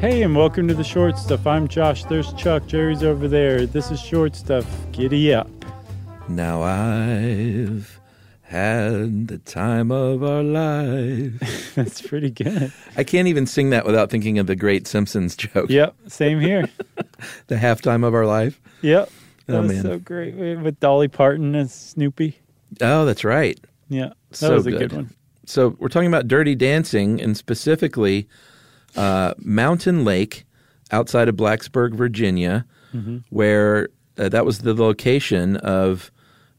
Hey, and welcome to the short stuff. I'm Josh. There's Chuck. Jerry's over there. This is short stuff. Giddy up. Now I've had the time of our life. That's pretty good. I can't even sing that without thinking of the great Simpsons joke. Yep, same here. the halftime of our life. Yep. Oh, that Oh, was man. so great with Dolly Parton and Snoopy. Oh, that's right. Yeah, that So was a good. good one. So we're talking about Dirty Dancing and specifically uh, Mountain Lake outside of Blacksburg, Virginia, Mm-hmm. where uh, that was the location of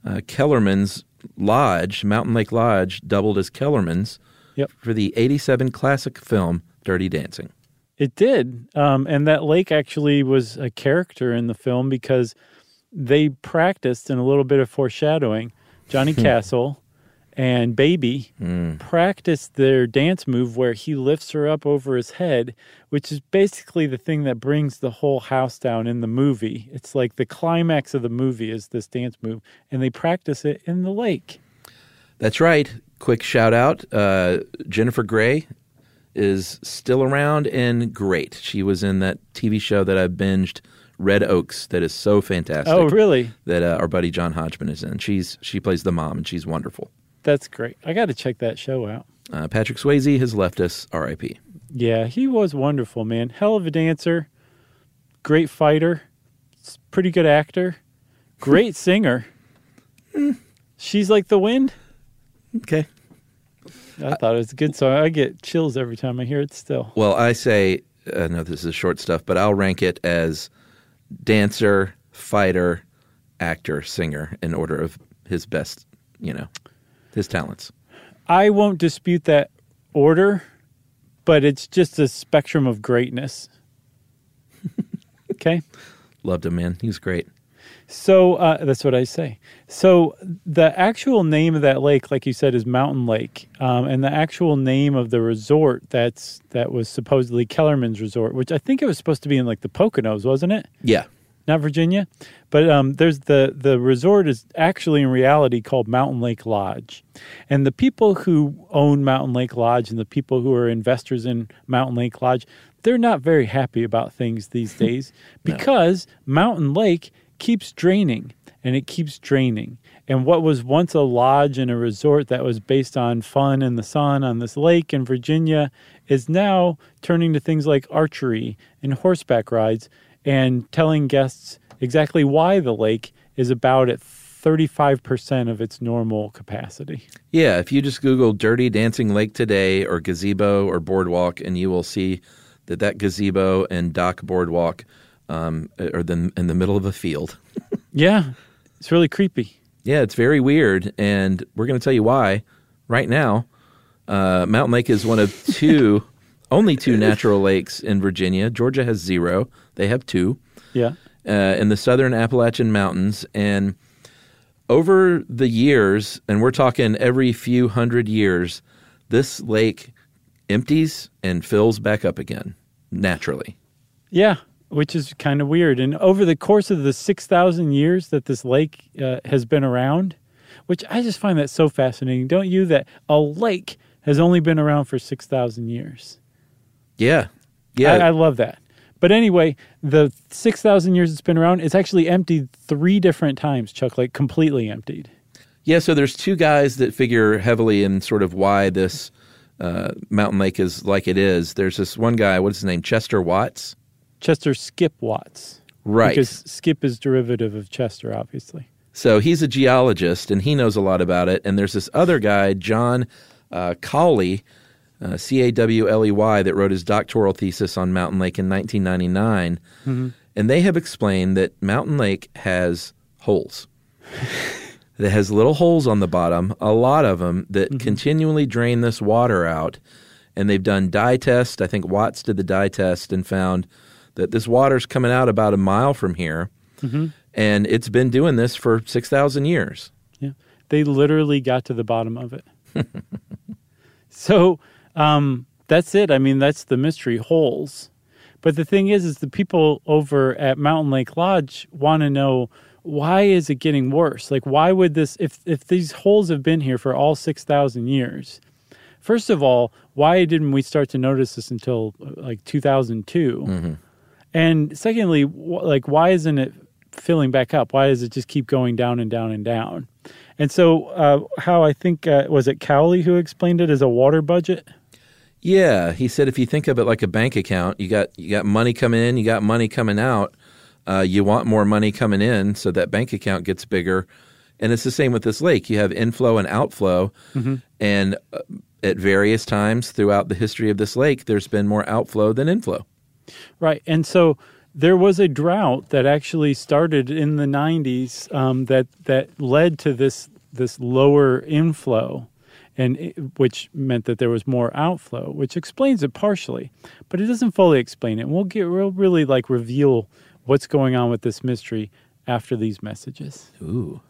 uh, Kellerman's Lodge, Mountain Lake Lodge, doubled as Kellerman's Yep. for the 87 classic film Dirty Dancing. It did. Um, and that lake actually was a character in the film because they practiced in a little bit of foreshadowing. Johnny Castle and Baby practice their dance move where he lifts her up over his head, which is basically the thing that brings the whole house down in the movie. It's like the climax of the movie is this dance move, and they practice it in the lake. That's right. Quick shout out uh, Jennifer Grey is still around and great. She was in that TV show that I binged, Red Oaks, that is so fantastic. Oh, really? That uh, our buddy John Hodgman is in. She's she plays the mom and she's wonderful. That's great. I got to check that show out. Uh, Patrick Swayze has left us. R.I.P. Yeah, he was wonderful, man. Hell of a dancer, great fighter, pretty good actor, great singer. She's like the wind. Okay. I thought it was a good song. I get chills every time I hear it still. Well, I say uh, no. This is short stuff, but I'll rank it as dancer, fighter, actor, singer in order of his best. You know, his talents. I won't dispute that order, but it's just a spectrum of greatness. okay? Loved him, man. He was great. So uh, that's what I say. So the actual name of that lake, like you said, is Mountain Lake, um, and the actual name of the resort that's that was supposedly Kellerman's Resort, which I think it was supposed to be in like the Poconos, wasn't it? Yeah. Not Virginia, but um, there's the the resort is actually in reality called Mountain Lake Lodge, and the people who own Mountain Lake Lodge and the people who are investors in Mountain Lake Lodge, they're not very happy about things these days because Mountain Lake keeps draining and it keeps draining. And what was once a lodge and a resort that was based on fun and the sun on this lake in Virginia is now turning to things like archery and horseback rides and telling guests exactly why the lake is about at 35% of its normal capacity. Yeah, if you just Google Dirty Dancing Lake today or gazebo or boardwalk, and you will see that that gazebo and dock boardwalk um, are the, in the middle of a field. Yeah, it's really creepy. Yeah, it's very weird, and we're going to tell you why right now. Uh, Mountain Lake is one of two, only two natural lakes in Virginia. Georgia has zero; they have two Yeah. uh, in the southern Appalachian Mountains. And over the years, and we're talking every few hundred years, this lake empties and fills back up again naturally. Yeah, which is kind of weird. And over the course of the 6,000 years that this lake uh, has been around, which I just find that so fascinating, don't you? That a lake has only been around for 6,000 years. Yeah. Yeah. I, I love that. But anyway, the 6,000 years it's been around, it's actually emptied three different times, Chuck, like completely emptied. Yeah, so there's two guys that figure heavily in sort of why this uh, mountain lake is like it is. There's this one guy, what's his name? Chester Watts. Chester Skip Watts. Right. Because Skip is derivative of Chester, obviously. So he's a geologist and he knows a lot about it. And there's this other guy, John uh, Cawley, uh, C A W L E Y, that wrote his doctoral thesis on Mountain Lake in 1999. Mm-hmm. And they have explained that Mountain Lake has holes. that has little holes on the bottom, a lot of them that mm-hmm. continually drain this water out. And they've done dye tests. I think Watts did the dye test and found that this water's coming out about a mile from here. Mm-hmm. And it's been doing this for 6,000 years. Yeah. They literally got to the bottom of it. so um, that's it. I mean, that's the mystery holes. But the thing is, is the people over at Mountain Lake Lodge want to know why is it getting worse? Like, why would this, if, if these holes have been here for all 6,000 years, first of all, why didn't we start to notice this until uh, like 2002? And secondly, wh- like, why isn't it filling back up? Why does it just keep going down and down and down? And so, uh, how I think, uh, was it Cowley who explained it as a water budget? Yeah, he said if you think of it like a bank account, you got you got money coming in, you got money coming out. Uh, you want more money coming in, so that bank account gets bigger. And it's the same with this lake. You have inflow and outflow, and uh, at various times throughout the history of this lake, there's been more outflow than inflow. Right. And so there was a drought that actually started in the 90s um, that that led to this this lower inflow and it, which meant that there was more outflow, which explains it partially, but it doesn't fully explain it. and We'll get we'll really like reveal what's going on with this mystery after these messages. Ooh.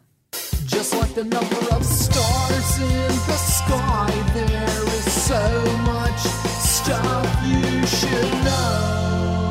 Just like the number of stars in the sky, there is so much stuff you should know.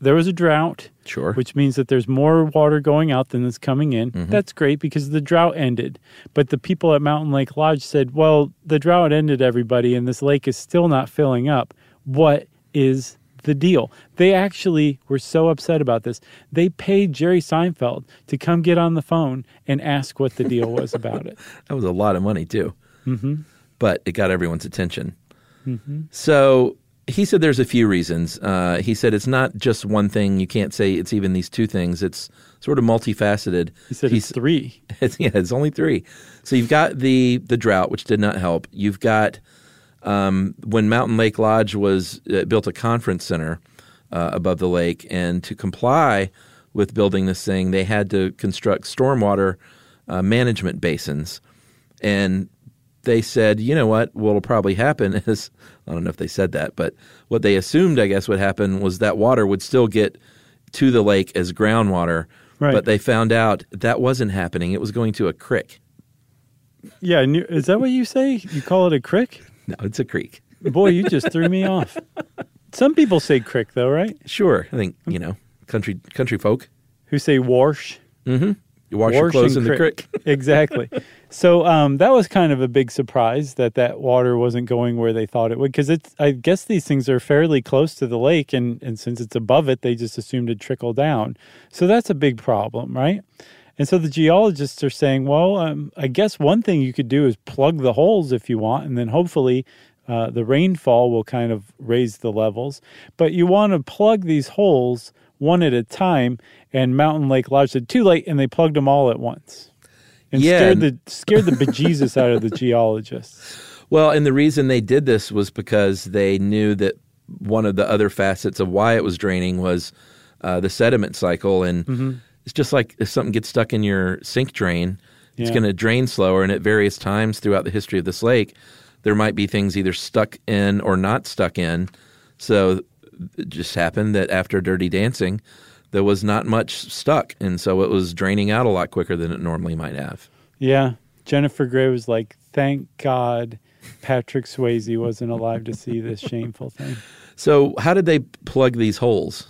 there was a drought. Sure. Which means that there's more water going out than is coming in. That's great because the drought ended. But the people at Mountain Lake Lodge said, well, the drought ended, everybody, and this lake is still not filling up. What is the deal? They actually were so upset about this. They paid Jerry Seinfeld to come get on the phone and ask what the deal was about it. That was a lot of money too. Mm-hmm. But it got everyone's attention. So he said there's a few reasons. Uh, he said it's not just one thing. You can't say it's even these two things. It's sort of multifaceted. He said He's- it's three. It's, yeah, it's only three. So you've got the the drought, which did not help. You've got um, when Mountain Lake Lodge was uh, built a conference center uh, above the lake, and to comply with building this thing, they had to construct stormwater uh, management basins, and they said, you know what, what'll probably happen is I don't know if they said that, but what they assumed, I guess, would happen was that water would still get to the lake as groundwater. Right. But they found out that wasn't happening. It was going to a creek. Yeah, is that what you say? You call it a crick? No, it's a creek. Boy, you just threw me off. Some people say crick, though, right? Sure, I think you know country country folk. Who say warsh? Mm-hmm. You wash your clothes in the creek. exactly. So um, that was kind of a big surprise that that water wasn't going where they thought it would, because it's. I guess these things are fairly close to the lake, and and since it's above it, they just assumed it'd trickle down. So that's a big problem, right? And so the geologists are saying, well, um, I guess one thing you could do is plug the holes if you want, and then hopefully uh, the rainfall will kind of raise the levels. But you want to plug these holes one at a time. And Mountain Lake Lodge said too late, and they plugged them all at once, and Yeah. scared the scared the bejesus out of the geologists. Well, and the reason they did this was because they knew that one of the other facets of why it was draining was uh, the sediment cycle. And Mm-hmm. it's just like if something gets stuck in your sink drain, it's Yeah. going to drain slower. And at various times throughout the history of this lake, there might be things either stuck in or not stuck in. So it just happened that after Dirty Dancing, there was not much stuck. And so it was draining out a lot quicker than it normally might have. Yeah, Jennifer Grey was like, "Thank God." Patrick Swayze wasn't alive to see this shameful thing. So, how did they plug these holes?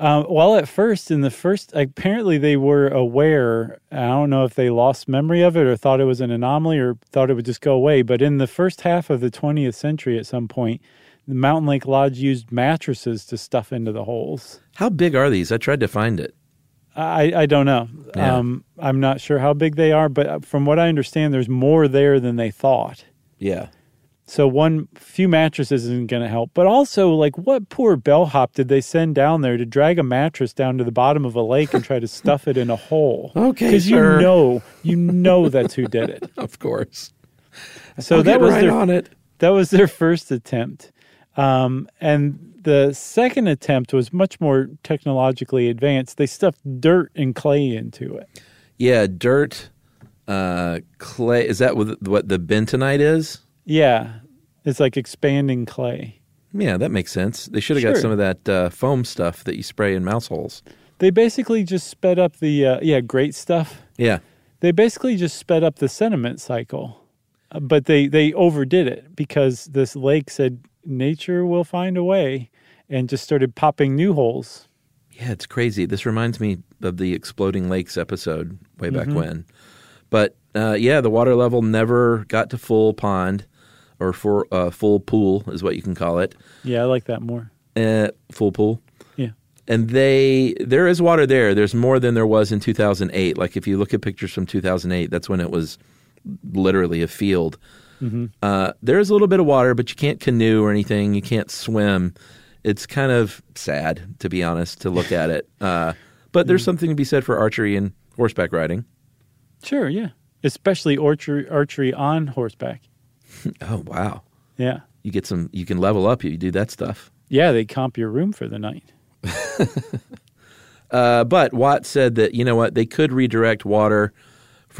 Um, well, at first, in the first, apparently they were aware. I don't know if they lost memory of it or thought it was an anomaly or thought it would just go away. But in the first half of the 20th century, at some point, the Mountain Lake Lodge used mattresses to stuff into the holes. How big are these? I tried to find it. I, I don't know. Yeah. Um, I'm not sure how big they are, but from what I understand, there's more there than they thought. Yeah. So one few mattresses isn't going to help. But also, like, what poor bellhop did they send down there to drag a mattress down to the bottom of a lake and try to stuff it in a hole? Okay, because you know, you know that's who did it. Of course. So I'll that was right their on it. that was their first attempt, um, and the second attempt was much more technologically advanced. They stuffed dirt and clay into it. Yeah, dirt, uh, clay. Is that what the bentonite is? Yeah, it's like expanding clay. Yeah, that makes sense. They should have got some of that uh, foam stuff that you spray in mouse holes. They basically just sped up the uh, yeah great stuff. Yeah. they basically just sped up the sediment cycle, Uh, but they they overdid it because this lake said nature will find a way, and just started popping new holes. Yeah, it's crazy. This reminds me of the Exploding Lakes episode way back Mm-hmm. when. But uh, yeah, the water level never got to full pond or for uh, full pool is what you can call it. Yeah, I like that more. Uh, full pool. Yeah, and they there is water there. There's more than there was in 2008. Like if you look at pictures from 2008, that's when it was literally a field. Uh, there is a little bit of water, but you can't canoe or anything. You can't swim. It's kind of sad, to be honest, to look at it. Uh, but there's something to be said for archery and horseback riding. sure, yeah, especially archery archery on horseback. Oh wow, Yeah, you get some. You can level up. You do that stuff. yeah, they comp your room for the night. Uh, but Watts said that you know what they could redirect water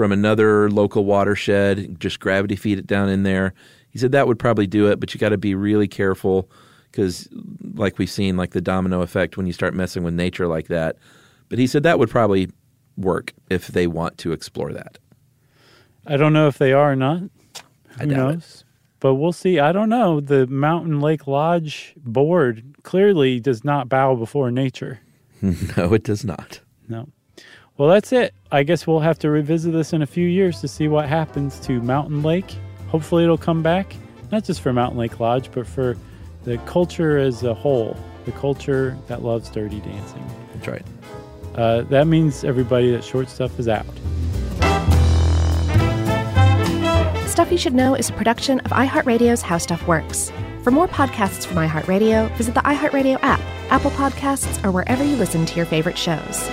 from another local watershed, just gravity feed it down in there. He said that would probably do it, but you got to be really careful because, like we've seen, like the domino effect when you start messing with nature like that. But he said that would probably work if they want to explore that. I don't know if they are or not. I Who doubt it. knows? But we'll see. I don't know. The Mountain Lake Lodge board clearly does not bow before nature. no, it does not. No. Well, that's it. I guess we'll have to revisit this in a few years to see what happens to Mountain Lake. Hopefully, it'll come back, not just for Mountain Lake Lodge, but for the culture as a whole, the culture that loves dirty dancing. That's right. Uh, that means everybody that short stuff is out. Stuff You Should Know is a production of iHeartRadio's How Stuff Works. For more podcasts from iHeartRadio, visit the iHeartRadio app, Apple Podcasts, or wherever you listen to your favorite shows.